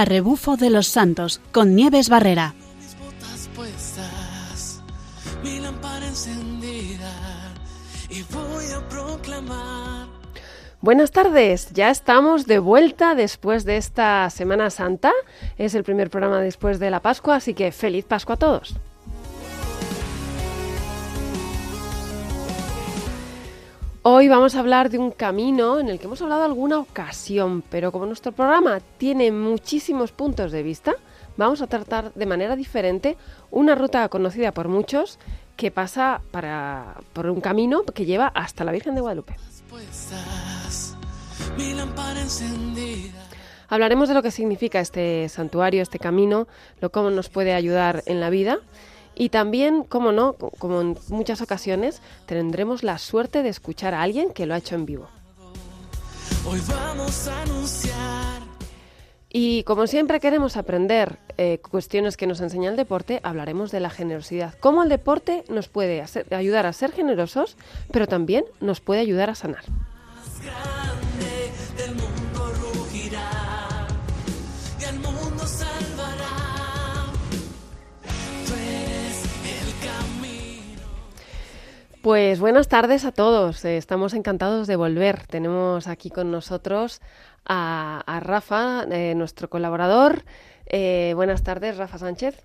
a rebufo de los santos con Nieves Barrera. mis botas puestas, mi lámpara encendida y voy a proclamar. Buenas tardes, ya estamos de vuelta después de esta Semana Santa. Es el primer programa después de la Pascua, así que feliz Pascua a todos. Hoy vamos a hablar de un camino en el que hemos hablado alguna ocasión, pero como nuestro programa tiene muchísimos puntos de vista, vamos a tratar de manera diferente una ruta conocida por muchos que pasa para, por un camino que lleva hasta la Virgen de Guadalupe. Hablaremos de lo que significa este santuario, este camino, lo cómo nos puede ayudar en la vida y también, como no, co- como en muchas ocasiones, tendremos la suerte de escuchar a alguien que lo ha hecho en vivo. Hoy vamos a anunciar. Y como siempre queremos aprender eh, cuestiones que nos enseña el deporte, hablaremos de la generosidad. Cómo el deporte nos puede hacer- ayudar a ser generosos, pero también nos puede ayudar a sanar. Pues buenas tardes a todos. Eh, Estamos encantados de volver. Tenemos aquí con nosotros a, a Rafa, eh, nuestro colaborador. Eh, buenas tardes, Rafa Sánchez.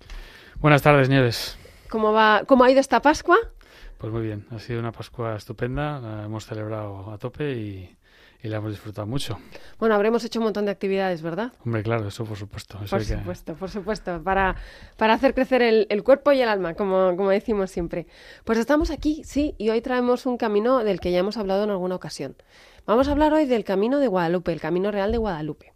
Buenas tardes, Nieves. ¿Cómo va? ¿Cómo ha ido esta Pascua? Pues muy bien, ha sido una Pascua estupenda, la hemos celebrado a tope y, y la hemos disfrutado mucho. Bueno, habremos hecho un montón de actividades, ¿verdad? Hombre, claro, eso por supuesto. Eso Por que- supuesto, por supuesto, para, para hacer crecer el, el cuerpo y el alma, como, como decimos siempre. Pues estamos aquí, sí, y hoy traemos un camino del que ya hemos hablado en alguna ocasión. Vamos a hablar hoy del camino de Guadalupe, el camino real de Guadalupe.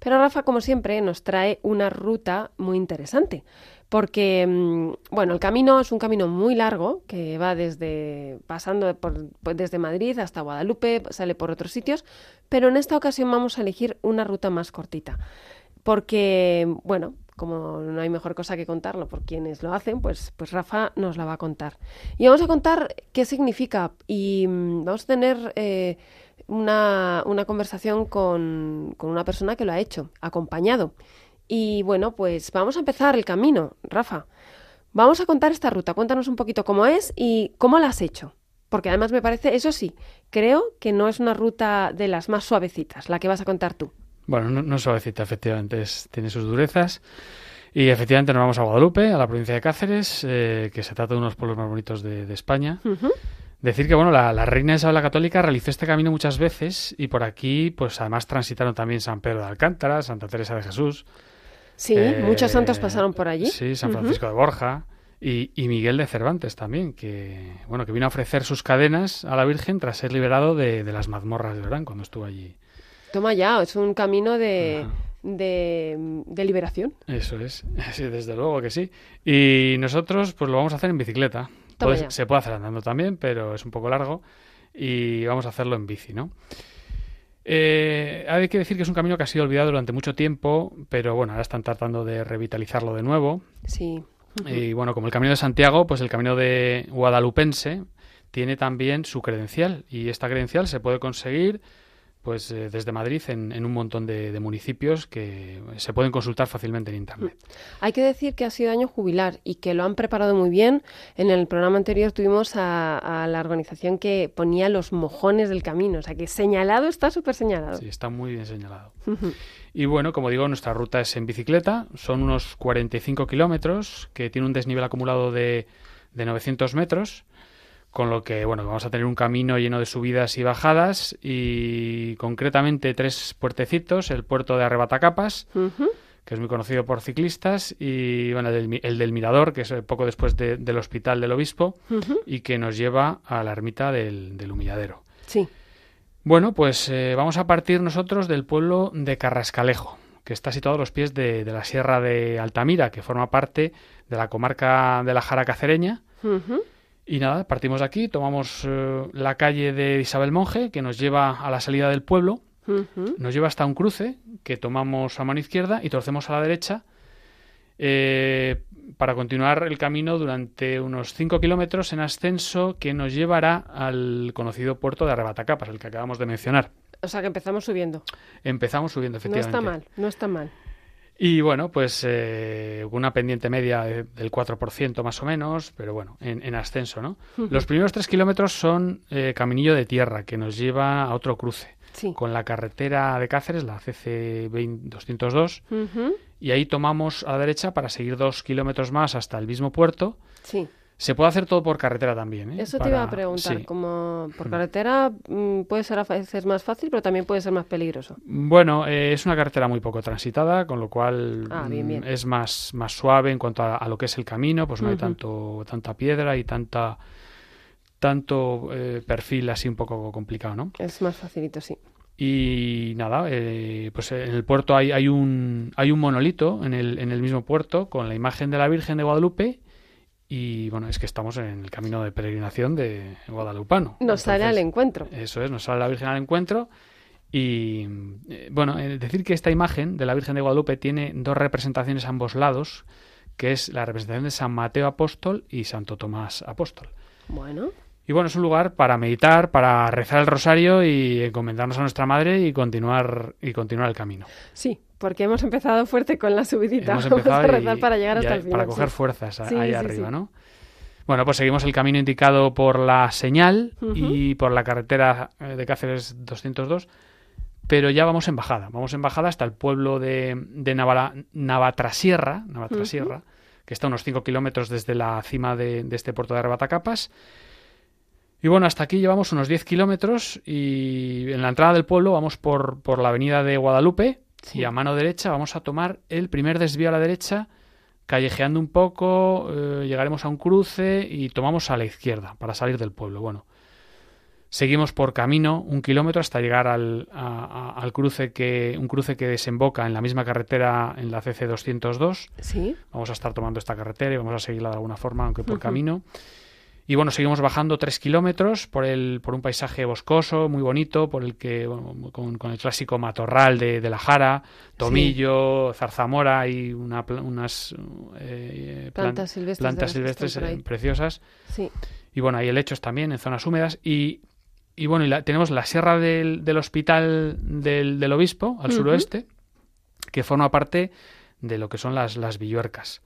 Pero Rafa, como siempre, nos trae una ruta muy interesante, porque, mm, bueno, el camino es un camino muy largo que va desde, pasando por- por- desde Madrid hasta Guadalupe, sale por otros sitios, pero en esta ocasión vamos a elegir una ruta más cortita porque, bueno, como no hay mejor cosa que contarlo por quienes lo hacen, pues, pues Rafa nos la va a contar. Y vamos a contar qué significa y mm, vamos a tener eh, una, una conversación con, con una persona que lo ha hecho, acompañado. Y bueno, pues vamos a empezar el camino, Rafa. Vamos a contar esta ruta, cuéntanos un poquito cómo es y cómo la has hecho. Porque además me parece, eso sí, creo que no es una ruta de las más suavecitas, la que vas a contar tú. Bueno, no, no es suavecita, efectivamente, es- tiene sus durezas. Y efectivamente nos vamos a Guadalupe, a la provincia de Cáceres, eh, que se trata de uno de los pueblos más bonitos de, de España. Decir que, bueno, la, la reina Isabel la Católica realizó este camino muchas veces y por aquí, pues además transitaron también San Pedro de Alcántara, Santa Teresa de Jesús. Sí, Eh, muchos santos pasaron por allí. Sí, San. Francisco de Borja y, y Miguel de Cervantes también, que bueno, que vino a ofrecer sus cadenas a la Virgen tras ser liberado de, de las mazmorras de Orán cuando estuvo allí. Toma ya, es un camino de, de, de liberación. Eso es, sí, desde luego que sí. Y nosotros pues lo vamos a hacer en bicicleta. Se puede hacer andando también, pero es un poco largo y vamos a hacerlo en bici, ¿no? Eh, hay que decir que es un camino que ha sido olvidado durante mucho tiempo, pero bueno, ahora están tratando de revitalizarlo de nuevo. Sí. Y bueno, como el Camino de Santiago, pues el Camino de Guadalupense tiene también su credencial y esta credencial se puede conseguir pues eh, desde Madrid en, en un montón de, de municipios que se pueden consultar fácilmente en internet. Hay que decir que ha sido año jubilar y que lo han preparado muy bien. En el programa anterior tuvimos a, a la organización que ponía los mojones del camino. O sea que señalado está súper señalado. Sí, está muy bien señalado. Y bueno, como digo, nuestra ruta es en bicicleta, son unos 45 kilómetros, que tiene un desnivel acumulado de, de 900 metros, con lo que, bueno, vamos a tener un camino lleno de subidas y bajadas, y concretamente tres puertecitos, el puerto de Arrebatacapas, que es muy conocido por ciclistas, y bueno, el del, Mi- el del Mirador, que es eh, poco después de- del Hospital del Obispo, y que nos lleva a la ermita del, del Humilladero. Sí. Bueno, pues eh, vamos a partir nosotros del pueblo de Carrascalejo, que está situado a los pies de, de la Sierra de Altamira, que forma parte de la comarca de la Jara Cacereña. Y nada, partimos de aquí, tomamos eh, la calle de Isabel Monje, que nos lleva a la salida del pueblo, nos lleva hasta un cruce, que tomamos a mano izquierda y torcemos a la derecha, eh, para continuar el camino durante unos 5 kilómetros en ascenso que nos llevará al conocido puerto de Arrebatacapas, el que acabamos de mencionar. O sea que empezamos subiendo. Empezamos subiendo, No efectivamente. está mal, no está mal. Y bueno, pues eh, una pendiente media de- del 4% más o menos, pero bueno, en, en ascenso, ¿no? Los primeros tres kilómetros son eh, caminillo de tierra que nos lleva a otro cruce Sí. con la carretera de Cáceres, la CC 20 202, Ujú. y ahí tomamos a la derecha para seguir dos kilómetros más hasta el mismo puerto. Sí. Se puede hacer todo por carretera también. ¿eh? Eso te iba a preguntar. sí. Como por carretera mm, puede ser a veces más fácil, pero también puede ser más peligroso. Bueno, eh, es una carretera muy poco transitada, con lo cual Ah, bien, mm, bien. es más, más suave en cuanto a, a lo que es el camino, pues no hay tanto, tanta piedra y tanta tanto eh, perfil así un poco complicado, ¿no? Es más facilito, sí. Y nada, eh, pues en el puerto hay, hay un hay un monolito en el, en el mismo puerto con la imagen de la Virgen de Guadalupe y bueno, es que estamos en el camino de peregrinación de Guadalupano. Nos sale al encuentro. eso es, nos sale la Virgen al encuentro. Y eh, bueno, eh, decir que esta imagen de la Virgen de Guadalupe tiene dos representaciones a ambos lados, que es la representación de San Mateo Apóstol y Santo Tomás Apóstol. Bueno, Y bueno, es un lugar para meditar, para rezar el rosario y encomendarnos a nuestra madre y continuar y continuar el camino. sí, porque hemos empezado fuerte con la subidita. Hemos Vamos empezado a rezar y- para llegar hasta el final. para coger sí. fuerzas a- Sí, ahí sí, arriba. ¿no? Bueno, pues seguimos el camino indicado por la señal y por la carretera eh, de Cáceres 202, pero ya vamos en bajada. Vamos en bajada hasta el pueblo de, de Navala- Navatrasierra, Navatrasierra, que está a unos 5 kilómetros desde la cima de, de este puerto de Arbatacapas. Y bueno, hasta aquí llevamos unos 10 kilómetros y en la entrada del pueblo vamos por, por la avenida de Guadalupe Sí. y a mano derecha vamos a tomar el primer desvío a la derecha, callejeando un poco, eh, llegaremos a un cruce y tomamos a la izquierda para salir del pueblo. Bueno, seguimos por camino un kilómetro hasta llegar al, a- a- al cruce que un cruce que desemboca en la misma carretera en la CC 202 Sí, vamos a estar tomando esta carretera y vamos a seguirla de alguna forma, aunque por camino. Y bueno, seguimos bajando tres kilómetros por, el, por un paisaje boscoso, muy bonito, por el que, bueno, con, con el clásico matorral de, de la Jara, tomillo, zarzamora y una, unas eh, plan- Plantas silvestres plantas silvestres eh, preciosas. sí. Y bueno, hay helechos también en zonas húmedas. Y, y bueno, y la- tenemos la sierra del, del hospital del, del obispo, al suroeste, que forma parte de lo que son las, las villuercas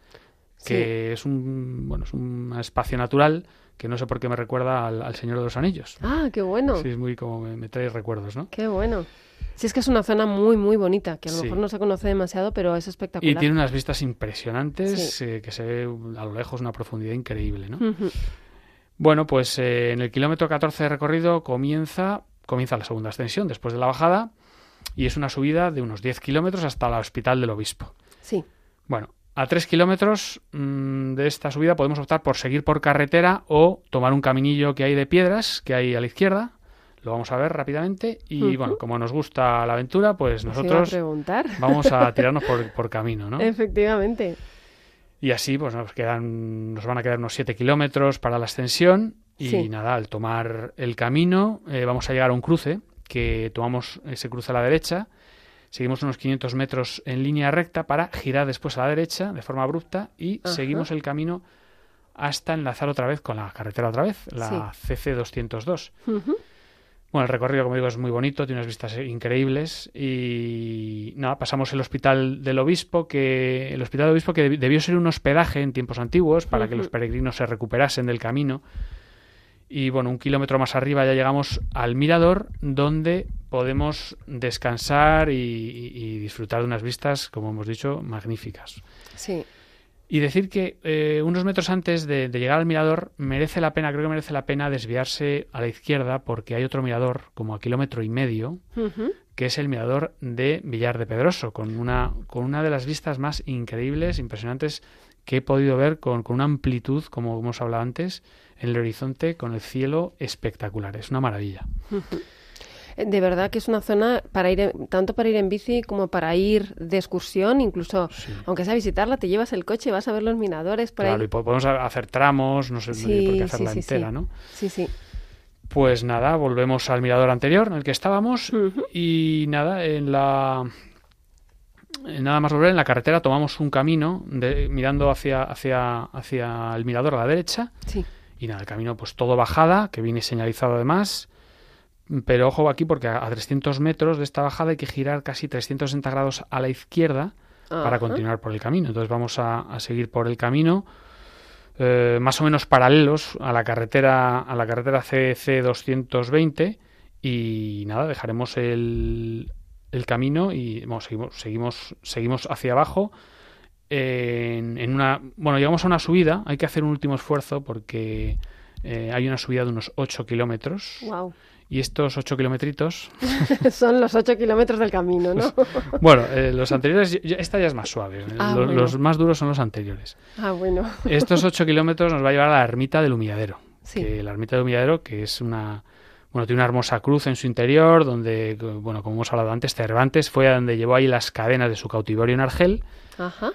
que es un bueno es un espacio natural que no sé por qué me recuerda al, al Señor de los Anillos. Ah, qué bueno. Sí, es muy como me, me trae recuerdos, ¿no? Qué bueno. Sí, es que es una zona muy, muy bonita, que a lo Sí. mejor no se conoce demasiado, pero es espectacular. Y tiene unas vistas impresionantes Sí. eh, que se ve a lo lejos una profundidad increíble, ¿no? Bueno, pues eh, en el kilómetro 14 de recorrido comienza comienza la segunda ascensión después de la bajada y es una subida de unos 10 kilómetros hasta el Hospital del Obispo. Sí, Bueno, a 3 kilómetros mm, de esta subida podemos optar por seguir por carretera o tomar un caminillo que hay de piedras que hay a la izquierda. Lo vamos a ver rápidamente. Y bueno, como nos gusta la aventura, pues a nosotros vamos a tirarnos por, por camino, ¿no? Efectivamente. Y así, pues nos quedan, nos van a quedar unos 7 kilómetros para la ascensión. Y Sí. nada, al tomar el camino, eh, vamos a llegar a un cruce, que tomamos ese cruce a la derecha, seguimos unos 500 metros en línea recta para girar después a la derecha de forma abrupta y Ajá. seguimos el camino hasta enlazar otra vez con la carretera otra vez, la CC 202. Ujú. Bueno, el recorrido, como digo, es muy bonito, tiene unas vistas increíbles y nada, pasamos el hospital del obispo, que el hospital del obispo que debi- debió ser un hospedaje en tiempos antiguos para que los peregrinos se recuperasen del camino. Y bueno, un kilómetro más arriba ya llegamos al mirador, donde podemos descansar y, disfrutar de unas vistas, como hemos dicho, magníficas. Sí, Y decir que eh, unos metros antes de, de llegar al mirador merece la pena, creo que merece la pena desviarse a la izquierda porque hay otro mirador como a kilómetro y medio que es el mirador de Villar de Pedroso con una, con una de las vistas más increíbles, impresionantes que he podido ver con, con una amplitud, como hemos hablado antes, en el horizonte con el cielo espectacular. Es una maravilla. Eh, De verdad que es una zona para ir, tanto para ir en bici como para ir de excursión, incluso, Sí. aunque sea visitarla, te llevas el coche, vas a ver los miradores por Claro, y podemos hacer tramos, no sé no hay por Sí, qué hacerla sí, sí, sí. entera, ¿no? Sí, sí. Pues nada, volvemos al mirador anterior en el que estábamos y nada, en la nada más volver en la carretera tomamos un camino de- mirando hacia, hacia, hacia el mirador a la derecha Sí. y nada, el camino pues todo bajada, que viene señalizado además, pero ojo aquí porque a, a 300 metros de esta bajada hay que girar casi 360 grados a la izquierda para continuar por el camino. Entonces vamos a, a seguir por el camino eh, más o menos paralelos a la carretera a la carretera CC 220 y nada dejaremos el, el camino y vamos, seguimos seguimos seguimos hacia abajo en, en una bueno llegamos a una subida hay que hacer un último esfuerzo porque eh, hay una subida de unos 8 kilómetros Wow. Y estos 8 kilometritos Son los 8 kilómetros del camino, ¿no? bueno eh, los anteriores esta ya es más suave Ah, Lo- bueno. los más duros son los anteriores ah, bueno. estos 8 kilómetros nos va a llevar a la ermita del humilladero. Sí. Que la ermita del humilladero, que es una. Bueno, tiene una hermosa cruz en su interior, donde, bueno, como hemos hablado antes, Cervantes fue a donde llevó ahí las cadenas de su cautiverio en Argel, Ajá.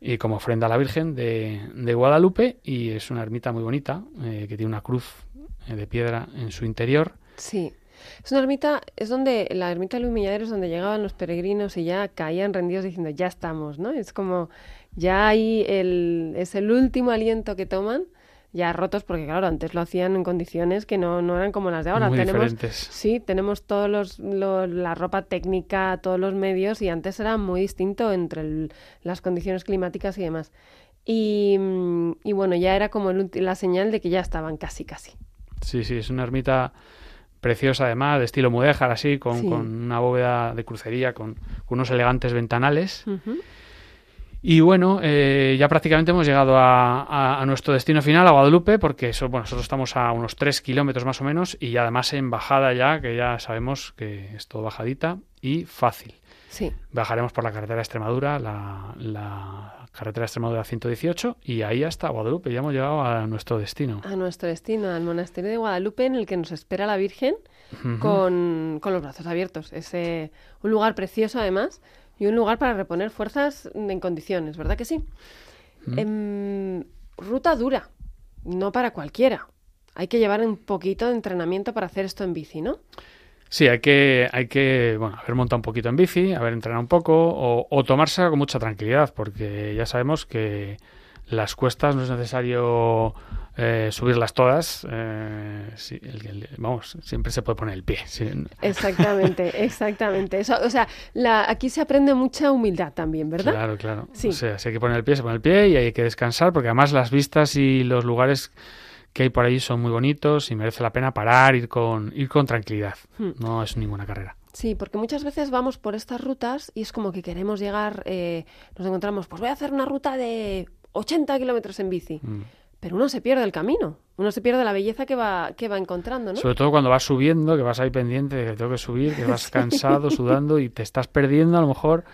y como ofrenda a la Virgen de, de Guadalupe, y es una ermita muy bonita, eh, que tiene una cruz eh, de piedra en su interior. Sí. Es una ermita, es donde, la ermita del humilladero es donde llegaban los peregrinos y ya caían rendidos diciendo, ya estamos, ¿no? Es como, ya ahí el, es el último aliento que toman, ya rotos, porque claro, antes lo hacían en condiciones que no, no eran como las de ahora. muy tenemos, diferentes. Sí, tenemos todos los, lo- la ropa técnica, todos los medios, y antes era muy distinto entre el- las condiciones climáticas y demás. Y, y bueno, ya era como el la señal de que ya estaban casi, casi. Sí, sí, es una ermita preciosa además, de estilo mudéjar, así, con, Sí. con una bóveda de crucería, con, con unos elegantes ventanales. Y bueno, eh, ya prácticamente hemos llegado a, a- a nuestro destino final, a Guadalupe, porque eso, bueno, nosotros estamos a unos 3 kilómetros más o menos y además en bajada ya, que ya sabemos que es todo bajadita y fácil. Sí. Bajaremos por la carretera de Extremadura, la, la carretera de Extremadura 118 y ahí hasta Guadalupe, ya hemos llegado a nuestro destino. a nuestro destino, al monasterio de Guadalupe, en el que nos espera la Virgen con, con los brazos abiertos. Es eh, un lugar precioso, además, y un lugar para reponer fuerzas en condiciones, ¿verdad que sí? Em, ruta dura, no para cualquiera. Hay que llevar un poquito de entrenamiento para hacer esto en bici, ¿no? Sí, hay que, hay que, bueno, haber montado un poquito en bici, haber entrenado un poco o, o tomársela con mucha tranquilidad, porque ya sabemos que las cuestas no es necesario eh, subirlas todas. eh, sí, el- el- vamos, siempre se puede poner el pie. Exactamente, exactamente. Eso, o sea, la, aquí se aprende mucha humildad también, ¿verdad? Claro, claro. Sí. O sea, si hay que poner el pie, se pone el pie y hay que descansar, porque además las vistas y los lugares que hay por ahí son muy bonitos y merece la pena parar, ir con, ir con tranquilidad. Hmm. No es ninguna carrera. Sí, porque muchas veces vamos por estas rutas y es como que queremos llegar, eh, nos encontramos, pues voy a hacer una ruta de 80 kilómetros en bici, Mm. pero uno se pierde el camino, uno se pierde la belleza que va, que va encontrando, ¿no? Sobre todo cuando vas subiendo, que vas ahí pendiente de que tengo que subir, que vas cansado, sudando y te estás perdiendo a lo mejor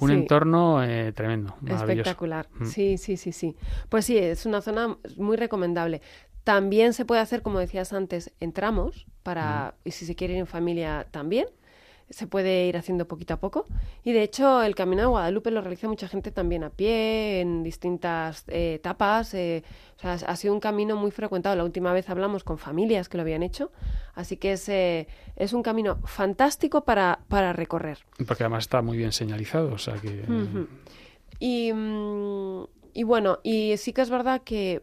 un Sí. entorno eh, tremendo. Espectacular. Mm. Sí, sí, sí, sí. Pues sí, es una zona muy recomendable. También se puede hacer, como decías antes, en tramos, para, y si se quiere ir en familia también. Se puede ir haciendo poquito a poco. Y de hecho, el Camino de Guadalupe lo realiza mucha gente también a pie, en distintas eh, etapas. eh, o sea, ha sido un camino muy frecuentado. La última vez hablamos con familias que lo habían hecho. Así que es, eh, es un camino fantástico para, para recorrer. Porque además está muy bien señalizado, o sea que... Y, mm, y bueno, y sí que es verdad que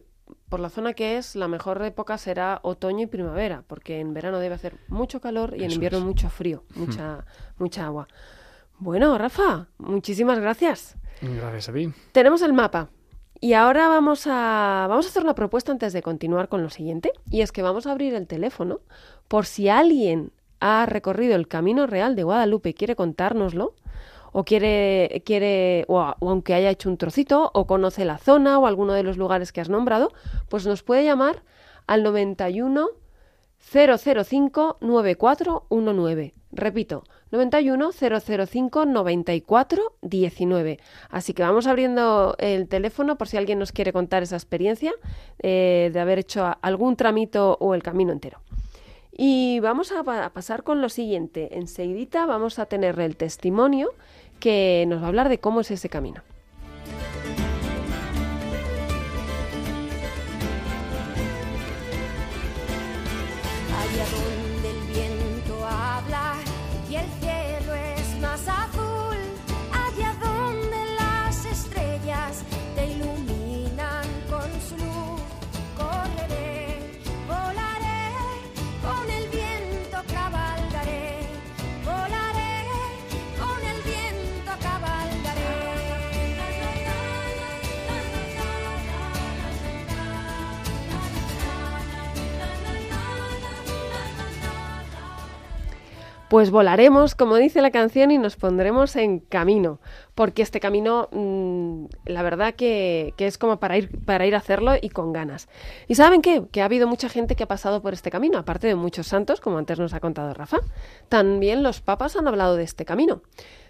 por la zona que es, la mejor época será otoño y primavera, porque en verano debe hacer mucho calor y en invierno es. mucho frío, mucha, mucha agua. Bueno, Rafa, muchísimas gracias. Gracias a ti. Tenemos el mapa. Y ahora vamos a, vamos a hacer una propuesta antes de continuar con lo siguiente. Y es que vamos a abrir el teléfono por si alguien ha recorrido el camino real de Guadalupe y quiere contárnoslo, o quiere, quiere o, aunque haya hecho un trocito, o conoce la zona o alguno de los lugares que has nombrado, pues nos puede llamar al 91 005 9419. Repito, 91 005 94 19. Así que vamos abriendo el teléfono por si alguien nos quiere contar esa experiencia eh, de haber hecho algún tramito o el camino entero. Y vamos a pasar con lo siguiente. Enseguidita vamos a tener el testimonio que nos va a hablar de cómo es ese camino. Pues volaremos, como dice la canción, y nos pondremos en camino, porque este camino, mm, la verdad que, que es como para ir, para ir a hacerlo y con ganas. ¿Y saben qué? Que ha habido mucha gente que ha pasado por este camino, aparte de muchos santos, como antes nos ha contado Rafa. También los papas han hablado de este camino.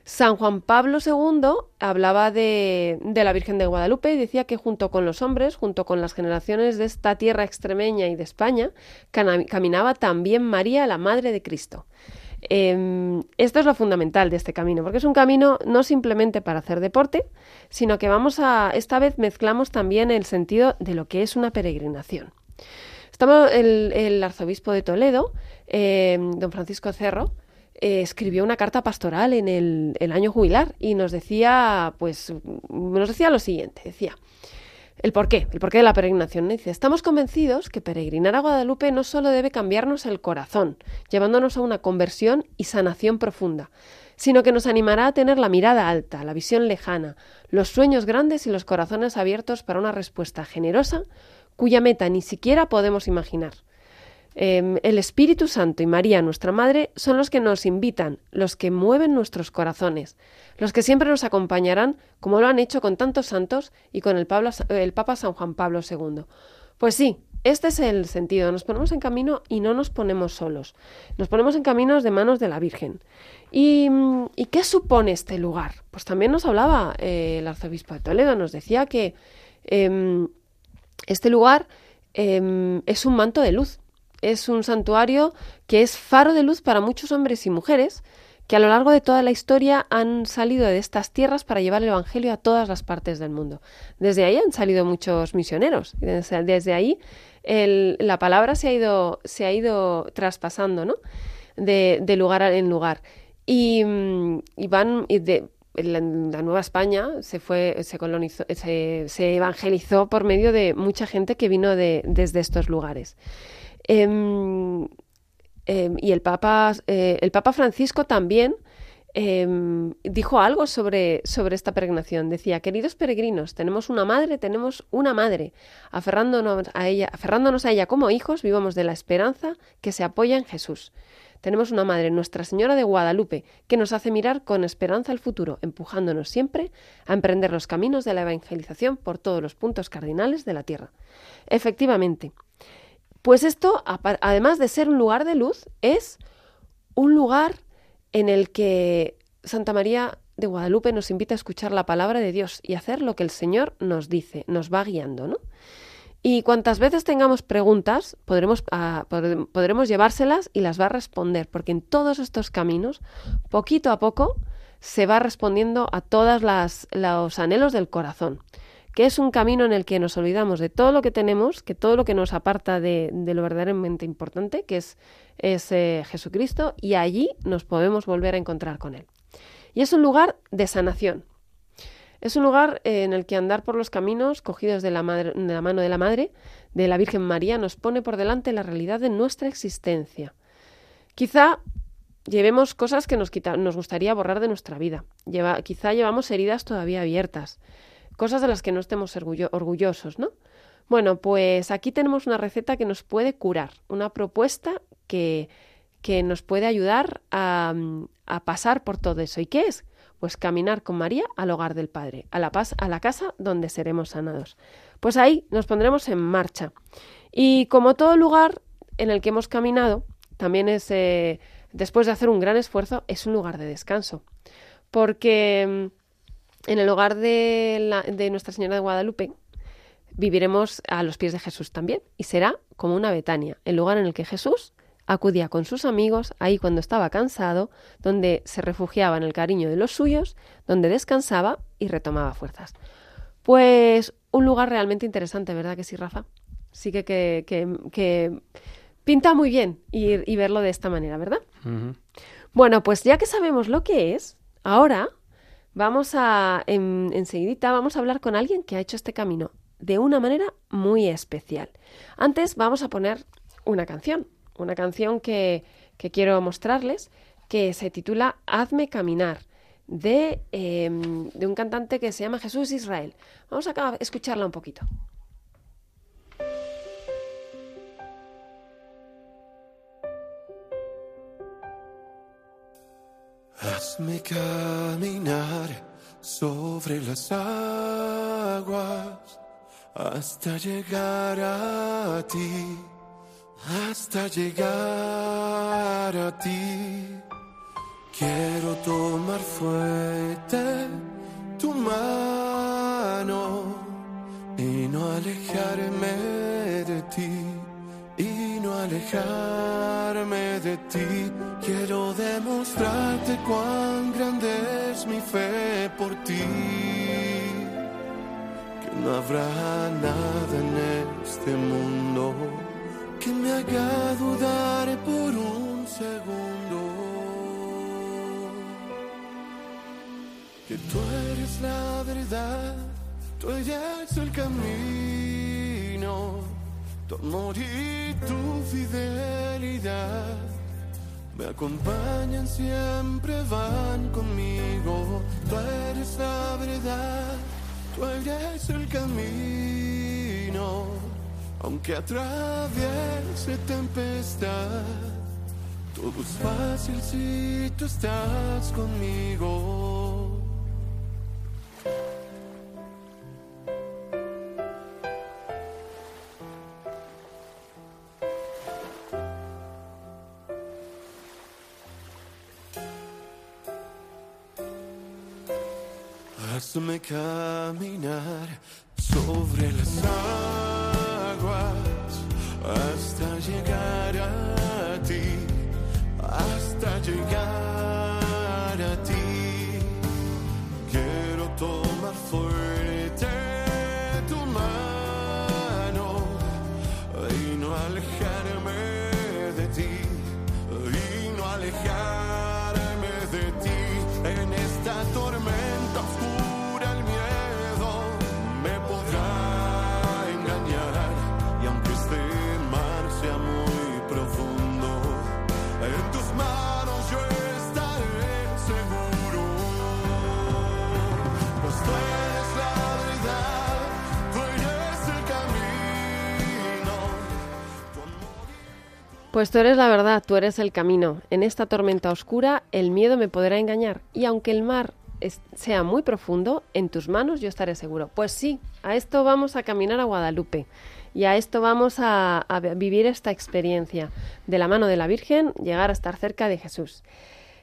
San Juan Pablo II hablaba de, de la Virgen de Guadalupe y decía que junto con los hombres, junto con las generaciones de esta tierra extremeña y de España, caminaba también María, la Madre de Cristo. Eh, esto es lo fundamental de este camino, porque es un camino no simplemente para hacer deporte, sino que vamos a, esta vez mezclamos también el sentido de lo que es una peregrinación. Estamos, el, arzobispo de Toledo, eh, don Francisco Cerro, eh, escribió una carta pastoral en el, el año jubilar y nos decía, pues, nos decía lo siguiente, decía, el porqué, el porqué de la peregrinación. Dice, estamos convencidos que peregrinar a Guadalupe no solo debe cambiarnos el corazón, llevándonos a una conversión y sanación profunda, sino que nos animará a tener la mirada alta, la visión lejana, los sueños grandes y los corazones abiertos para una respuesta generosa cuya meta ni siquiera podemos imaginar. Eh, el Espíritu Santo y María, nuestra Madre, son los que nos invitan, los que mueven nuestros corazones, los que siempre nos acompañarán, como lo han hecho con tantos santos y con el, Papa San Juan Pablo II. Pues sí, este es el sentido. Nos ponemos en camino y no nos ponemos solos. Nos ponemos en caminos de manos de la Virgen. ¿Y, mm, ¿y qué supone este lugar? Pues también nos hablaba eh, el arzobispo de Toledo, nos decía que em, este lugar em, es un manto de luz, es un santuario que es faro de luz para muchos hombres y mujeres que a lo largo de toda la historia han salido de estas tierras para llevar el Evangelio a todas las partes del mundo. Desde ahí han salido muchos misioneros. Desde, desde ahí la palabra se ha ido, se ha ido traspasando ¿no? de, lugar en lugar. Y, mm, de, la, la Nueva España se fue, se colonizó, se, se evangelizó por medio de mucha gente que vino de, desde estos lugares. Em, em, y el Papa, eh, el Papa Francisco también em, dijo algo sobre, sobre esta peregrinación. Decía, queridos peregrinos, tenemos una madre, tenemos una madre. Aferrándonos a ella, aferrándonos a ella como hijos, vivamos de la esperanza que se apoya en Jesús. Tenemos una madre, Nuestra Señora de Guadalupe, que nos hace mirar con esperanza al futuro, empujándonos siempre a emprender los caminos de la evangelización por todos los puntos cardinales de la tierra. Efectivamente, pues esto, además de ser un lugar de luz, es un lugar en el que Santa María de Guadalupe nos invita a escuchar la palabra de Dios y hacer lo que el Señor nos dice, nos va guiando, ¿no? Y cuantas veces tengamos preguntas, podremos, ah, pod- podremos llevárselas y las va a responder, porque en todos estos caminos, poquito a poco, se va respondiendo a todos los anhelos del corazón que es un camino en el que nos olvidamos de todo lo que tenemos, que todo lo que nos aparta de, lo verdaderamente importante, que es, eh, Jesucristo, y allí nos podemos volver a encontrar con Él. Y es un lugar de sanación. Es un lugar eh, en el que andar por los caminos cogidos de la, mano de la Madre, de la Virgen María, nos pone por delante la realidad de nuestra existencia. Quizá llevemos cosas que nos, gustaría borrar de nuestra vida. Quizá llevamos heridas todavía abiertas cosas de las que no estemos orgullo- orgullosos, ¿no? Bueno, pues aquí tenemos una receta que nos puede curar, una propuesta que, que nos puede ayudar a, a pasar por todo eso. ¿Y qué es? Pues caminar con María al hogar del Padre, a la, paz, a la casa donde seremos sanados. Pues ahí nos pondremos en marcha. Y como todo lugar en el que hemos caminado, también es, eh, después de hacer un gran esfuerzo, es un lugar de descanso. Porque mm, en el hogar de, la- de Nuestra Señora de Guadalupe viviremos a los pies de Jesús también y será como una Betania, el lugar en el que Jesús acudía con sus amigos ahí cuando estaba cansado, donde se refugiaba en el cariño de los suyos, donde descansaba y retomaba fuerzas. Pues un lugar realmente interesante, ¿verdad que sí, Rafa? Sí que, que, que- que pinta muy bien ir y verlo de esta manera, ¿verdad? Bueno, pues ya que sabemos lo que es, ahora vamos a, en, enseguidita, vamos a hablar con alguien que ha hecho este camino de una manera muy especial. Antes vamos a poner una canción, una canción que, que quiero mostrarles, que se titula Hazme caminar, de, eh, de un cantante que se llama Jesús Israel. Vamos a escucharla un poquito. Hazme caminar sobre las aguas hasta llegar a ti, hasta llegar a ti. Quiero tomar fuerte tu mano y no alejarme de ti, alejarme de ti. Quiero demostrarte cuán grande es mi fe por ti, que no habrá nada en este mundo que me haga dudar por un segundo. Que tú eres la verdad, tú eres el camino, amor y tu fidelidad. Me acompañan, siempre van conmigo. Tú eres la verdad, tú eres el camino. Aunque atraviese tempestad, todo es fácil si tú estás conmigo. Hazme caminar sobre las aguas hasta llegar a ti, hasta llegar a ti. Quiero tomar Pues tú eres la verdad, tú eres el camino. En esta tormenta oscura el miedo me podrá engañar y aunque el mar sea muy profundo, en tus manos yo estaré seguro. Pues sí, a esto vamos a caminar a Guadalupe y a esto vamos a, a vi- vivir esta experiencia de la mano de la Virgen, llegar a estar cerca de Jesús.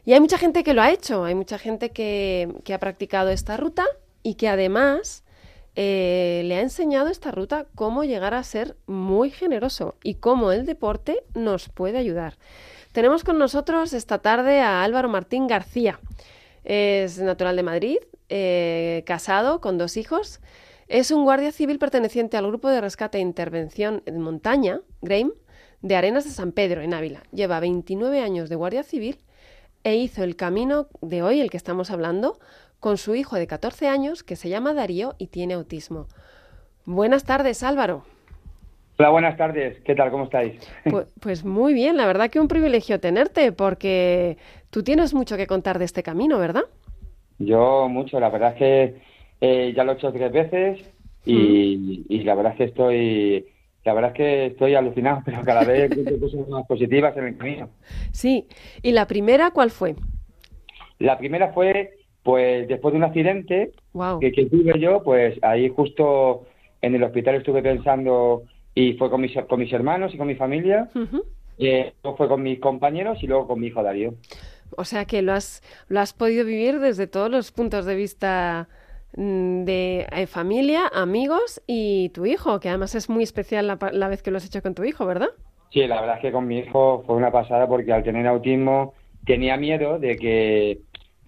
Y hay mucha gente que lo ha hecho, hay mucha gente que ha practicado esta ruta y que además eh, le ha enseñado esta ruta cómo llegar a ser muy generoso y cómo el deporte nos puede ayudar. Tenemos con nosotros esta tarde a Álvaro Martín García. Es natural de Madrid, eh, casado con dos hijos. Es un guardia civil perteneciente al Grupo de Rescate e Intervención en Montaña, GREIM, de Arenas de San Pedro, en Ávila. Lleva 29 años de guardia civil e hizo el camino de hoy, el que estamos hablando, con su hijo de 14 años, que se llama Darío y tiene autismo. Buenas tardes, Álvaro. Hola, buenas tardes. ¿Qué tal? ¿Cómo estáis? Pu- Pues muy bien, la verdad que un privilegio tenerte, porque tú tienes mucho que contar de este camino, ¿verdad? Yo mucho, la verdad es que eh, ya lo he hecho tres veces y, y la verdad es que estoy, la verdad es que estoy alucinado, pero cada vez encuentro cosas más positivas en el camino. Sí. ¿Y la primera cuál fue? La primera fue, pues, después de un accidente Wow. que, que tuve yo, pues ahí justo en el hospital estuve pensando y fue con mis, con mis hermanos y con mi familia, eh, luego fue con mis compañeros y luego con mi hijo Darío. O sea que lo has, lo has podido vivir desde todos los puntos de vista mm, de eh, familia, amigos y tu hijo, que además es muy especial la, la vez que lo has hecho con tu hijo, ¿verdad? Sí, la verdad es que con mi hijo fue una pasada porque al tener autismo tenía miedo de que,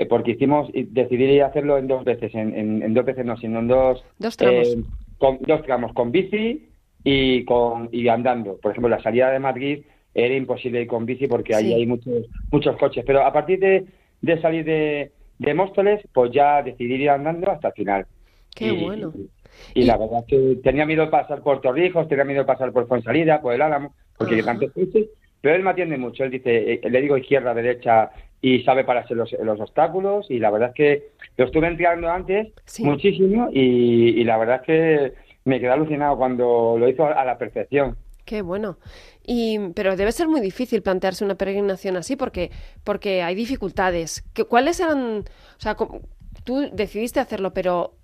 eh, porque hicimos, decidí hacerlo en dos veces, en, en- en dos veces no, sino en dos, Dos tramos. eh, con, dos tramos, con bici y, con, y andando. Por ejemplo, la salida de Madrid era imposible ir con bici porque ahí hay muchos, muchos coches, pero a partir de, de salir de, de Móstoles, pues ya decidí ir andando hasta el final. Qué Y- bueno. Y, Y- la verdad es que tenía miedo de pasar por Torrijos, tenía miedo de pasar por Fuensalida, por el Álamo, porque hay tantos coches, pero él me atiende mucho. Él dice, eh, le digo izquierda, derecha y sabe pararse los, los obstáculos. Y la verdad es que lo estuve entrenando antes Sí. muchísimo y, y la verdad es que me quedé alucinado cuando lo hizo a, a la perfección. Qué bueno. Y, pero debe ser muy difícil plantearse una peregrinación así porque, porque hay dificultades. ¿Qué- ¿Cuáles eran? O sea, tú decidiste hacerlo, pero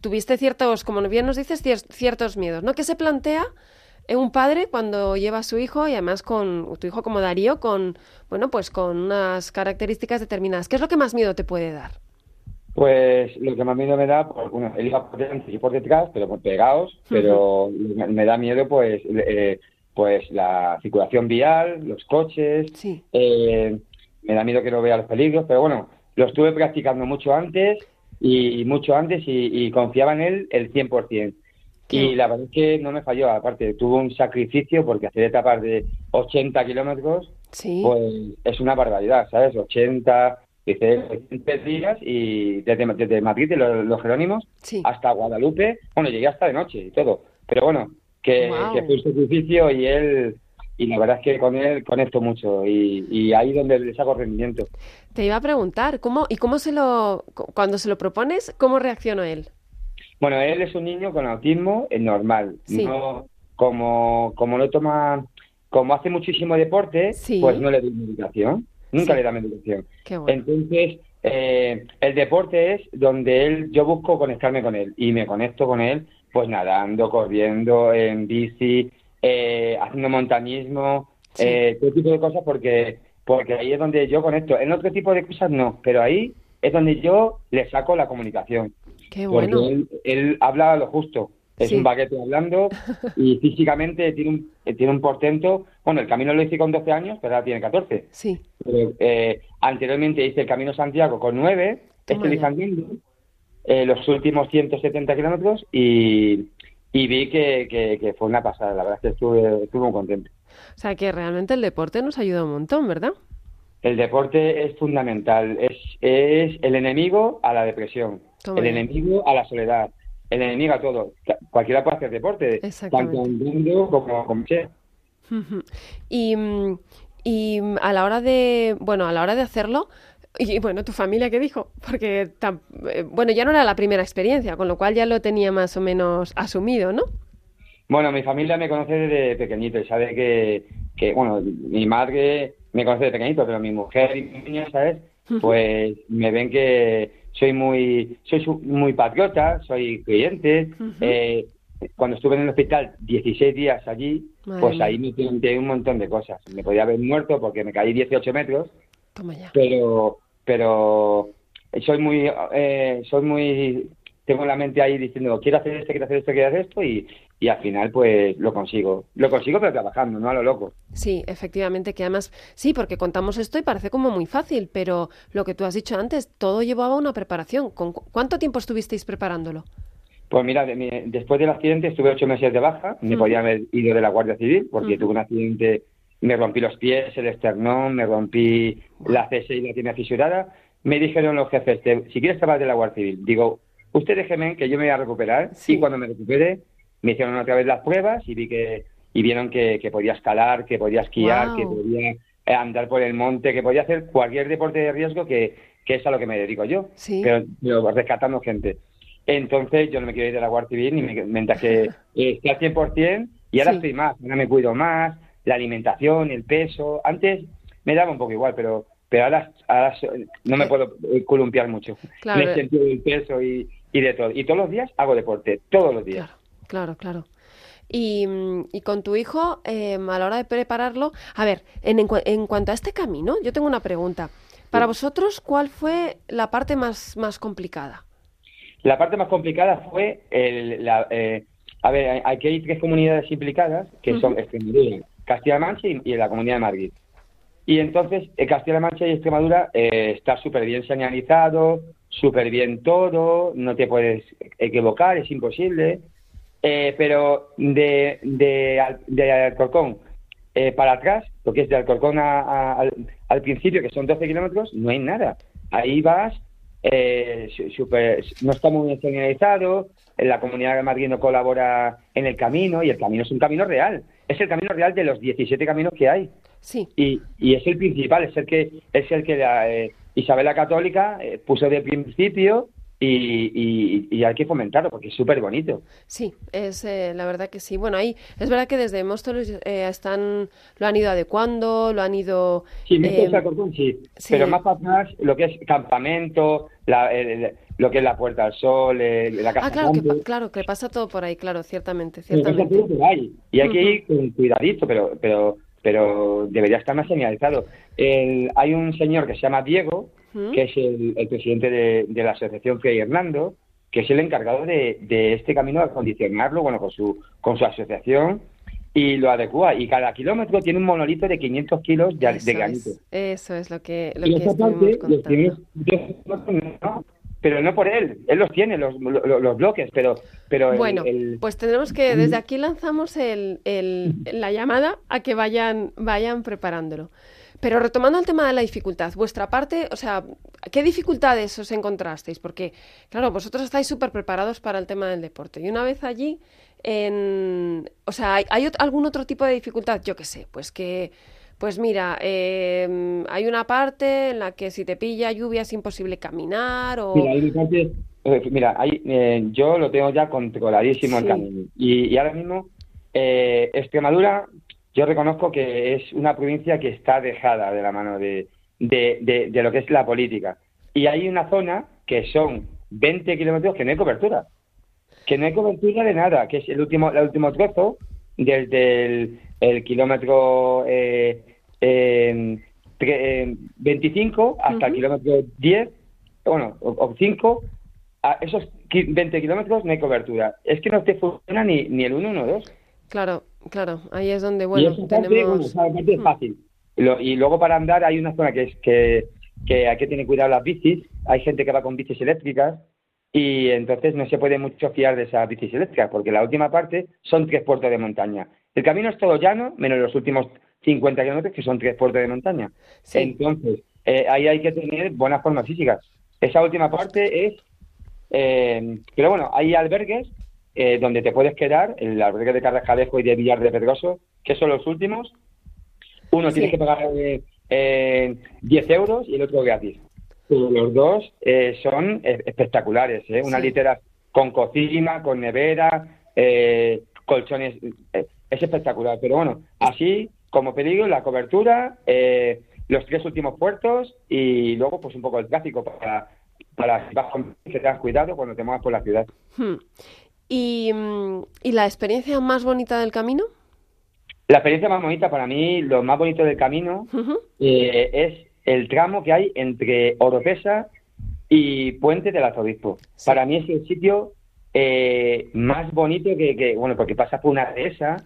tuviste ciertos, como bien nos dices, cier- ciertos miedos, ¿no? ¿Qué se plantea en un padre cuando lleva a su hijo y además con tu hijo como Darío con, bueno, pues con unas características determinadas? ¿Qué es lo que más miedo te puede dar? Pues lo que más miedo me da, pues, bueno, él iba por delante y por detrás, pero por pegados, pero me, me da miedo, pues, eh, pues la circulación vial, los coches, Sí. eh, me da miedo que no vea los peligros, pero bueno, lo estuve practicando mucho antes y mucho antes y, y confiaba en él el 100%. Qué Y la verdad es que no me falló, aparte tuvo un sacrificio porque hacer etapas de 80 kilómetros Sí. pues es una barbaridad, ¿sabes? 80, dice, 83 días y desde, desde Madrid, de los, los Jerónimos, Sí. hasta Guadalupe, bueno, llegué hasta de noche y todo, pero bueno, que, fue un sacrificio y él, y la verdad es que con él conecto mucho y, y ahí donde le saco rendimiento. Te iba a preguntar, ¿cómo, y cómo se lo, cu- cuando se lo propones, cómo reaccionó él? Bueno, él es un niño con autismo eh, normal, Sí. no como, como no toma, como hace muchísimo deporte, Sí. pues no le doy medicación, nunca Sí. le da medicación. Qué bueno. Entonces, eh, el deporte es donde él, yo busco conectarme con él y me conecto con él, pues nadando, corriendo, en bici, eh, haciendo montañismo, eh, todo tipo de cosas porque porque ahí es donde yo conecto. En otro tipo de cosas no, pero ahí es donde yo le saco la comunicación. Qué Porque bueno. él, él habla lo justo. Es Sí. un baguete hablando y físicamente tiene un, eh, tiene un portento. Bueno, el camino lo hice con 12 años, pero ahora tiene 14. Sí. Pero, eh, anteriormente hice el Camino Santiago con 9, Toma este ya. andando eh, los últimos 170 kilómetros y, y vi que, que, que fue una pasada. La verdad es que estuve, estuve muy contento. O sea que realmente el deporte nos ayuda un montón, ¿verdad? El deporte es fundamental. Es, es el enemigo a la depresión, Toma el enemigo a la soledad, el enemigo a todo. Cualquiera puede hacer deporte, tanto andando como como sea. Ujú. Y, mm, y a la hora de, bueno, a la hora de hacerlo, y bueno, tu familia, ¿qué dijo? Porque, eh, bueno, ya no era la primera experiencia, con lo cual ya lo tenía más o menos asumido, ¿no? Bueno, mi familia me conoce desde pequeñito y sabe que, que, bueno, mi madre me conoce de pequeñito, pero mi mujer y mi niña, ¿sabes? Pues me ven que soy muy, soy muy patriota, soy creyente. eh, cuando estuve en el hospital 16 días allí, Madre pues ahí me planteé un montón de cosas. Me podía haber muerto porque me caí 18 metros, Toma ya. pero, pero soy muy, eh, soy muy, tengo la mente ahí diciendo quiero hacer esto, quiero hacer esto, quiero hacer esto y, y al final pues lo consigo. Lo consigo pero trabajando, no a lo loco. Sí, efectivamente, que además, sí, porque contamos esto y parece como muy fácil, pero lo que tú has dicho antes, todo llevaba una preparación. ¿Con cu- ¿Cuánto tiempo estuvisteis preparándolo? Pues mira, de mi- después del accidente estuve ocho meses de baja, me Mm. podía haber ido de la Guardia Civil porque tuve un accidente, me rompí los pies, el esternón, me rompí la C6 y la tiene fisurada. Me dijeron los jefes, "Te- si quieres trabajar de la Guardia Civil, digo, usted déjeme que yo me voy a recuperar Sí. y cuando me recupere me hicieron otra vez las pruebas y vi que y vieron que, que podía escalar, que podía esquiar, que podía eh, andar por el monte, que podía hacer cualquier deporte de riesgo que, que es a lo que me dedico yo Sí. pero, pero rescatando gente. Entonces yo no me quiero ir de la Guardia Civil ni me, mientras que eh, esté al 100% y ahora Sí. estoy más, ahora me cuido más, la alimentación, el peso. Antes me daba un poco igual, pero pero ahora, ahora no me Eh. puedo eh, columpiar mucho Claro. en el sentido del peso y, y de todo. Y todos los días hago deporte, todos los días. Claro, claro, claro. Y, mm, y con tu hijo, eh, a la hora de prepararlo, a ver, en, en cua- en cuanto a este camino, yo tengo una pregunta. Para vosotros, ¿cuál fue la parte más, más complicada? La parte más complicada fue el, la, eh, a ver, hay- aquí hay tres comunidades implicadas que son Extremadura, Castilla-La Mancha y, y la Comunidad de Madrid. Y entonces eh, Castilla-La Mancha y Extremadura eh, está súper bien señalizado, súper bien todo, no te puedes equivocar, es imposible. Eh, pero de, de, de Alcorcón eh, para atrás, lo que es de Alcorcón a- a- al, al principio, que son 12 kilómetros, no hay nada. Ahí vas, eh, su- super- no está muy bien señalizado, la comunidad de Madrid no colabora en el camino, y el camino es un camino real. Es el camino real de los 17 caminos que hay. Sí, Y, y es el principal, es el que, es el que la, eh, Isabel la Católica eh, puso de principio y, y- y hay que fomentarlo porque es súper bonito. Sí, es eh, la verdad que sí. Bueno, ahí es verdad que desde Móstoles eh, están, lo han ido adecuando, lo han ido... Sí, eh, sí. sí. Pero más para atrás, lo que es campamento, la- el- lo que es la Puerta al Sol, el- la Casa Ah, claro que, claro, que pasa todo por ahí, claro, ciertamente, ciertamente. Y hay que ir con cuidadito, pero, pero, pero debería estar más señalizado. El- hay un señor que se llama Diego, Que es el, el presidente de, de la asociación Fray Hernando, que es el encargado de, de este camino de acondicionarlo, bueno, con su, con su asociación, y lo adecua. Y cada kilómetro tiene un monolito de 500 kilos de, Eso de granito. es, eso es lo que, lo Y que parte, los contando. primeros no, pero no por él, él los tiene, los, los, los bloques, pero, Bueno, el- pues tendremos que, desde aquí lanzamos el, el- la llamada a que vayan, vayan preparándolo. Pero retomando el tema de la dificultad, vuestra parte, o sea, ¿qué dificultades os encontrasteis? Porque, claro, vosotros estáis súper preparados para el tema del deporte. Y una vez allí, en, o sea, ¿hay, algún otro tipo de dificultad? Yo qué sé, pues que, pues mira, eh, hay una parte en la que si te pilla lluvia es imposible caminar o... Mira, hay una parte- eh, mira, hay, eh, yo lo tengo ya controladísimo Sí. el camino. Y, y ahora mismo, eh, Extremadura, yo reconozco que es una provincia que está dejada de la mano de, de, de- de lo que es la política. Y hay una zona que son 20 kilómetros que no hay cobertura. Que no hay cobertura de nada, que es el último, el último trozo desde el, el kilómetro eh, eh, tre- eh, 25 hasta el kilómetro 10, bueno, o, o 5, a esos qui- 20 kilómetros no hay cobertura. Es que no te funciona ni, ni el 1, 1, 2. Claro, claro, ahí es donde, y bueno, esa parte, bueno, tenemos... parte es fácil. Lo- y luego para andar hay una zona que es que, que hay que tener cuidado las bicis. Hay gente que va con bicis eléctricas y entonces no se puede mucho fiar de esas bicis eléctricas porque la última parte son tres puertos de montaña. El camino es todo llano, menos los últimos 50 kilómetros que son tres puertos de montaña. Sí. Entonces, eh, ahí hay que tener buenas formas físicas. Esa última parte es... eh, pero bueno, hay albergues eh, donde te puedes quedar, el albergue de Carrascalejo y de Villar de Pedroso, que son los últimos. Uno Sí. tienes que pagar eh, eh, 10 euros y el otro gratis. Pero los dos eh, son eh, espectaculares, ¿eh? Una Sí. litera con cocina, con nevera, eh, colchones. es espectacular. Pero bueno, así como peligro, la cobertura, eh, los tres últimos puertos y luego pues un poco el tráfico para, para que tengas cuidado cuando te muevas por la ciudad. Hmm. ¿Y, ¿Y la experiencia más bonita del camino? La experiencia más bonita para mí, lo más bonito del camino, eh, es el tramo que hay entre Oropesa y Puente del Arzobispo. Sí. Para mí es el sitio eh, más bonito que, que, bueno, porque pasas por una dehesa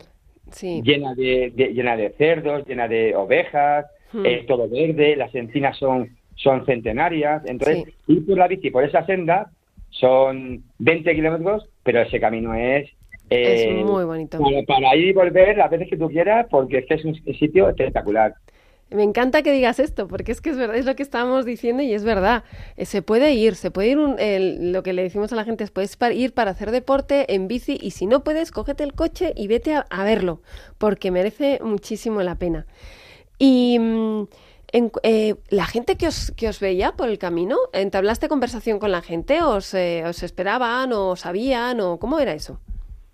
Sí. llena de, de- llena de cerdos, llena de ovejas, Hmm. es todo verde, las encinas son, son centenarias. Entonces, ir por la bici por esa senda son 20 kilómetros, pero ese camino es... eh, Es muy bonito. Para, para ir y volver las veces que tú quieras, porque es que es un sitio espectacular. Me encanta que digas esto, porque es que es verdad, es lo que estábamos diciendo y es verdad. Eh, se puede ir, se puede ir, un- el- lo que le decimos a la gente es, puedes ir para hacer deporte en bici y si no puedes, cógete el coche y vete a, a verlo, porque merece muchísimo la pena. Y mm, en- eh, la gente que os, que os veía por el camino, ¿entablaste conversación con la gente? ¿Os, eh, os esperaban o sabían o cómo era eso?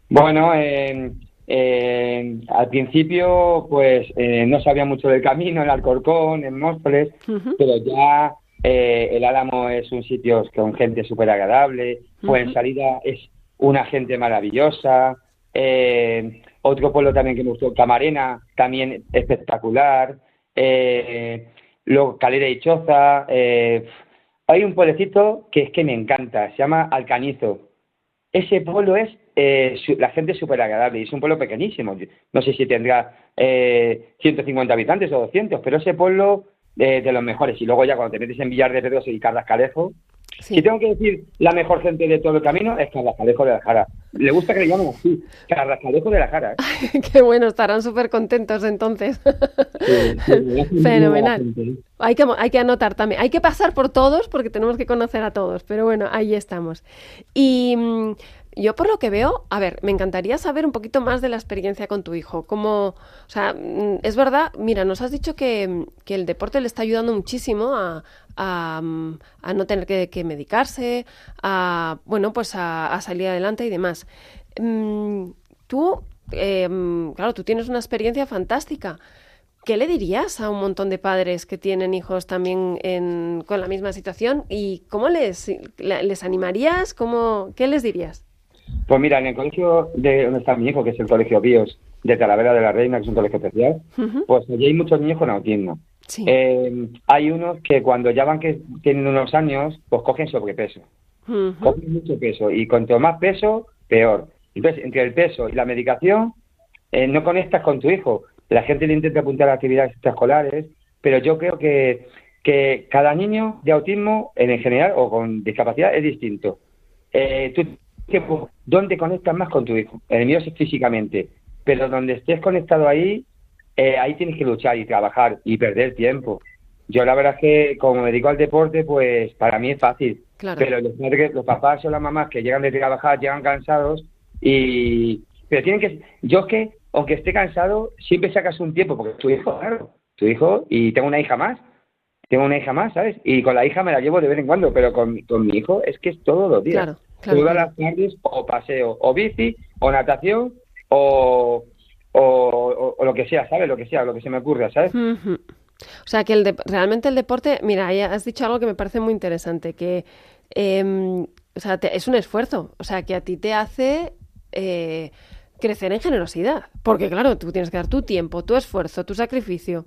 Bueno, eh, eh, al principio pues eh, no sabía mucho del camino, en Alcorcón, en Móstoles, pero ya eh, el Álamo es un sitio con gente súper agradable, pues en salida es una gente maravillosa, eh, otro pueblo también que me gustó, Camarena, también espectacular, eh, luego Calera y Choza, eh, hay un pueblecito que es que me encanta, se llama Alcanizo, ese pueblo es eh, la gente es súper agradable y es un pueblo pequeñísimo. No sé si tendrá eh, 150 habitantes o 200, pero ese pueblo eh, de los mejores. Y luego ya cuando te metes en Villar de Pedroso y Carrascalejo, Sí. si tengo que decir la mejor gente de todo el camino es Carrascalejo de la Jara. Le gusta que le llamen así, Carrascalejo de la Jara. ¿eh? Qué bueno, estarán súper contentos entonces. Sí, sí, Fenomenal. ¿eh? Hay que, hay que anotar también. Hay que pasar por todos porque tenemos que conocer a todos. Pero bueno, ahí estamos. Y mm, yo por lo que veo, a ver, me encantaría saber un poquito más de la experiencia con tu hijo. Como, o sea, mm, es verdad, mira, nos has dicho que, que el deporte le está ayudando muchísimo a, a, mm, a no tener que, que medicarse, a, bueno, pues a, a salir adelante y demás. Mm, tú, eh, mm, claro, tú tienes una experiencia fantástica. ¿Qué le dirías a un montón de padres que tienen hijos también en- con la misma situación? ¿Y cómo les, animarías? ¿Cómo, ¿Qué les dirías? Pues mira, en el colegio de donde está mi hijo, que es el Colegio Bíos de Talavera de la Reina, que es un colegio especial, pues allí hay muchos niños con autismo. Sí. Eh, hay unos que cuando ya van que tienen unos años, pues cogen sobrepeso. Cogen mucho peso y cuanto más peso, peor. Entonces, entre el peso y la medicación, eh, no conectas con tu hijo. La gente le intenta apuntar a actividades extraescolares, pero yo creo que, que cada niño de autismo, en general, o con discapacidad, es distinto. Eh, tú, que, pues, ¿Dónde conectas más con tu hijo? El mío es físicamente, pero donde estés conectado ahí, eh, ahí tienes que luchar y trabajar y perder tiempo. Yo la verdad es que como me dedico al deporte, pues para mí es fácil. Claro. Pero los, padres- los papás o las mamás que llegan de trabajar llegan cansados y... Pero tienen que... Yo es que, aunque esté cansado, siempre sacas un tiempo, porque tu hijo, claro, tu hijo, y tengo una hija más, tengo una hija más, ¿sabes? Y con la hija me la llevo de vez en cuando, pero con, con mi hijo es que es todos los días. Claro, claro, Todas las tardes o paseo, o bici, o natación, o, o, o- o lo que sea, ¿sabes? Lo que sea, lo que se me ocurra, ¿sabes? O sea, que el de- realmente el deporte, mira, ahí has dicho algo que me parece muy interesante, que em, o sea, te- es un esfuerzo, o sea, que a ti te hace eh, crecer en generosidad, porque claro, tú tienes que dar tu tiempo, tu esfuerzo, tu sacrificio.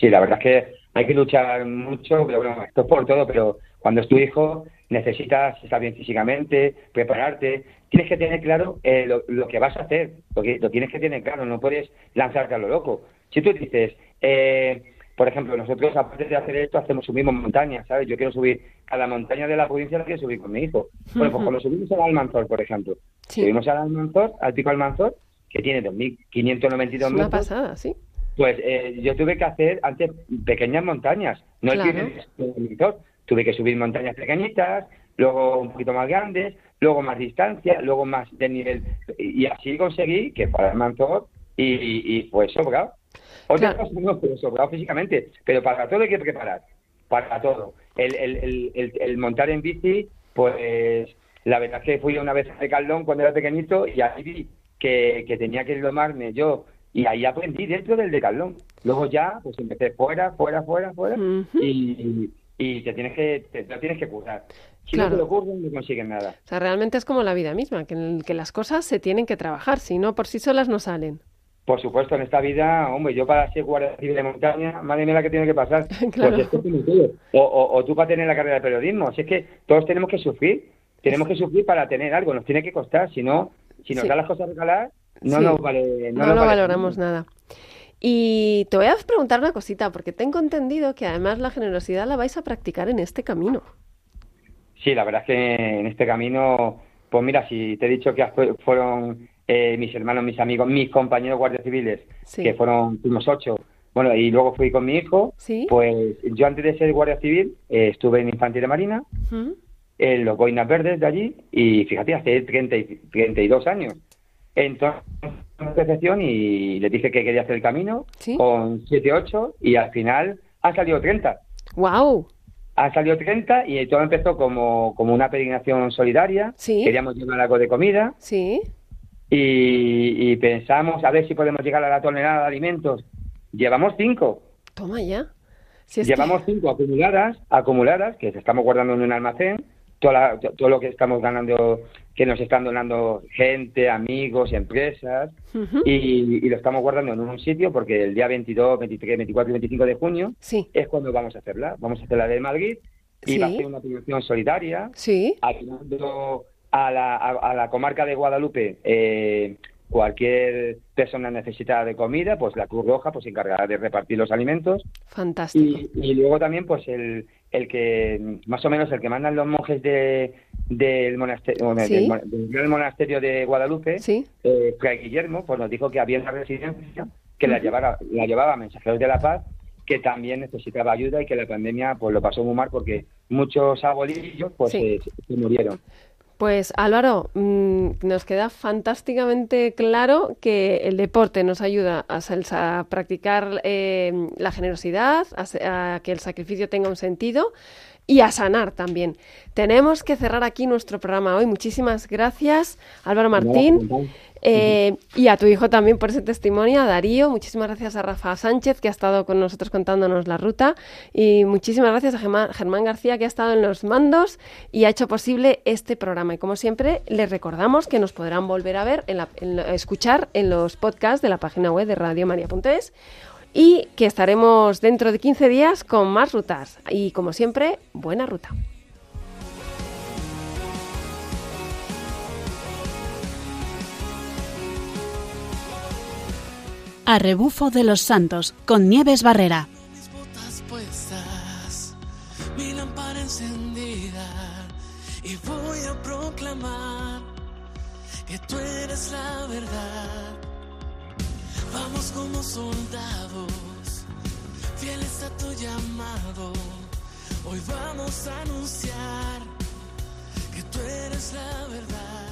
Sí, la verdad es que hay que luchar mucho, pero bueno, esto es por todo, pero cuando es tu hijo necesitas estar bien físicamente, prepararte, tienes que tener claro eh, lo, lo que vas a hacer, lo, que, lo tienes que tener claro, no puedes lanzarte a lo loco. Si tú dices, eh, por ejemplo, nosotros aparte de hacer esto hacemos subimos montañas, ¿sabes? Yo quiero subir a la montaña de la provincia, la quiero subir con mi hijo. Bueno, pues cuando subimos al Almanzor, por ejemplo, Sí. subimos al Almanzor, al pico Almanzor, que tiene 2.592 Es una metros, pasada, sí. Pues eh, yo tuve que hacer antes pequeñas montañas, no Claro. monitor. Tuve que subir montañas pequeñitas, luego un poquito más grandes, luego más distancia, luego más de nivel. Y así conseguí que para el mantor y, y fue sobrado. Otra Claro. cosa no, pero sobrado físicamente. Pero para todo hay que preparar, para todo. El, el, el, el, el montar en bici, pues la verdad es que fui una vez a Decathlon cuando era pequeñito y ahí vi que, que tenía que domarme yo y ahí aprendí dentro del decalón. Luego ya, pues empecé fuera, fuera, fuera, fuera y, y te tienes que te, te tienes que curar. Si Claro. no te lo curras, no consigues nada. O sea, realmente es como la vida misma, que, que las cosas se tienen que trabajar, si no, por sí solas no salen. Por supuesto, en esta vida, hombre, yo para ser guardia civil de montaña, madre mía la que tiene que pasar. Claro. Pues es. O, o, o tú para tener la carrera de periodismo. Así es que todos tenemos que sufrir. Tenemos que sufrir para tener algo. Nos tiene que costar. Si no, si nos Sí. dan las cosas regaladas, no Sí. nos vale. No, No, lo valoramos nada. Y te voy a preguntar una cosita, porque tengo entendido que además la generosidad la vais a practicar en este camino. Sí, la verdad es que en este camino, pues mira, si te he dicho que fue- fueron eh, mis hermanos, mis amigos, mis compañeros guardias civiles, Sí. que fueron, fuimos ocho, bueno, y luego fui con mi hijo, Sí. pues yo antes de ser guardia civil eh, estuve en Infantería Marina, en los Boinas Verdes de allí, y fíjate, hace 30 y, 32 años. Entonces, y le dije que quería hacer el camino Sí. con 7, 8, y al final han salido 30. ¡Guau! Han salido 30 y todo empezó como, como una peregrinación solidaria. Sí. Queríamos llevar algo de comida Sí. y, y pensamos a ver si podemos llegar a la tonelada de alimentos. Llevamos cinco. Toma ya. Si es que- Llevamos cinco acumuladas, acumuladas, que estamos guardando en un almacén. Toda la- to- todo lo que estamos ganando, que nos están donando gente, amigos, empresas, y, y lo estamos guardando en un sitio porque el día 22, 23, 24 y 25 de junio Sí. es cuando vamos a hacerla. Vamos a hacer la de Madrid y va a ser una peregrinación solidaria Sí. ayudando a la, a, a la comarca de Guadalupe eh, cualquier persona necesitada de comida, pues la Cruz Roja pues se encargará de repartir los alimentos Fantástico. y, y luego también pues el, el que más o menos el que mandan los monjes de del monasterio Sí. del, monasterio de Guadalupe Sí. eh, Fray Guillermo pues nos dijo que había una residencia que la llevara la llevaba mensajeros de la paz que también necesitaba ayuda y que la pandemia pues lo pasó muy mal porque muchos abuelillos pues Sí. se murieron Pues Álvaro, mm, nos queda fantásticamente claro que el deporte nos ayuda a, a practicar eh, la generosidad, a, a que el sacrificio tenga un sentido y a sanar también. Tenemos que cerrar aquí nuestro programa hoy. Muchísimas gracias, Álvaro Martín. Eh, y a tu hijo también por ese testimonio, a Darío. Muchísimas gracias a Rafa Sánchez, que ha estado con nosotros contándonos la ruta. Y muchísimas gracias a Germán, García, que ha estado en los mandos y ha hecho posible este programa. Y como siempre, les recordamos que nos podrán volver a ver, en la- en escuchar en los podcasts de la página web de radiomaria.es y que estaremos dentro de 15 días con más rutas. Y como siempre, buena ruta. A rebufo de los santos con Nieves Barrera. mis botas puestas, mi lámpara encendida y voy a proclamar que tú eres la verdad. Vamos como soldados, fieles a tu llamado. Hoy vamos a anunciar que tú eres la verdad.